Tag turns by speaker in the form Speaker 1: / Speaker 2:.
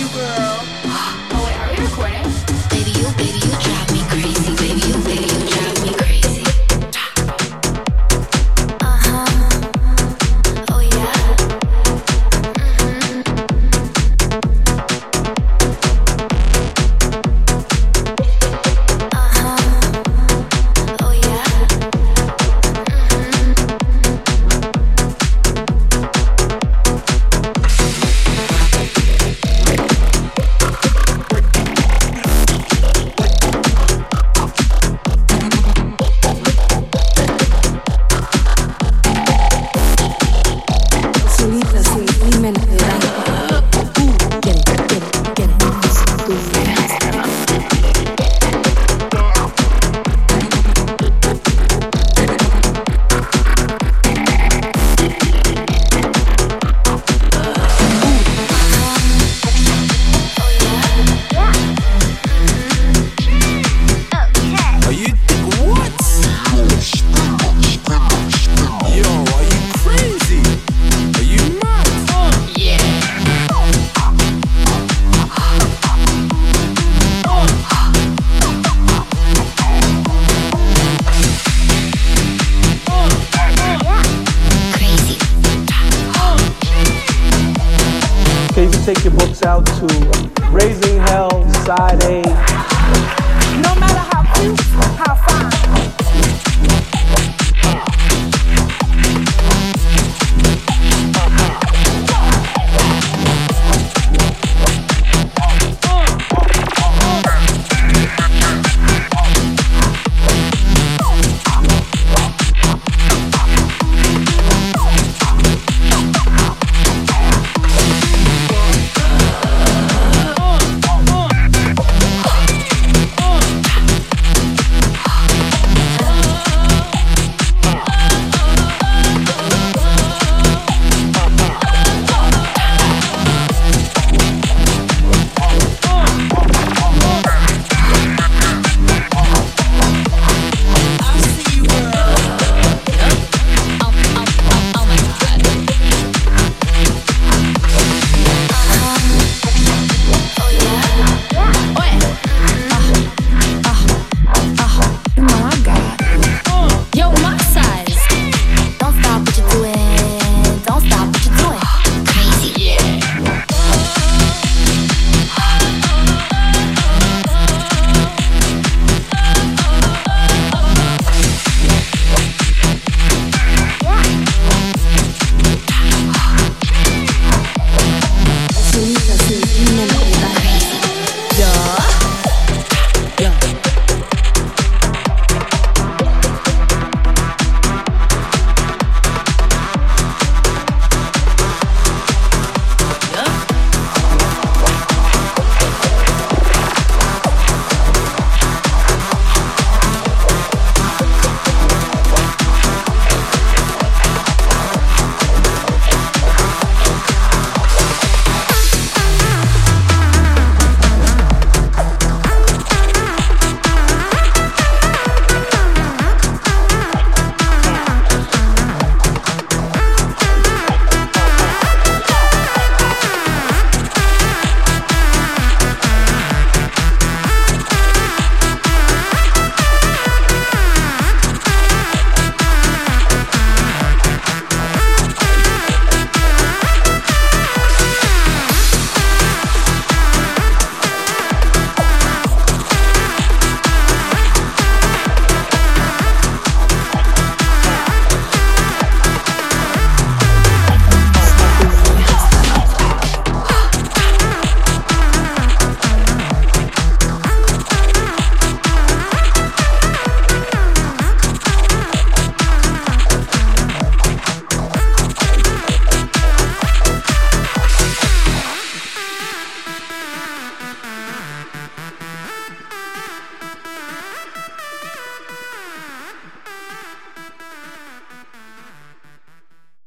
Speaker 1: you, girl.
Speaker 2: take your books out to Raising Hell, Side A.
Speaker 1: No matter how how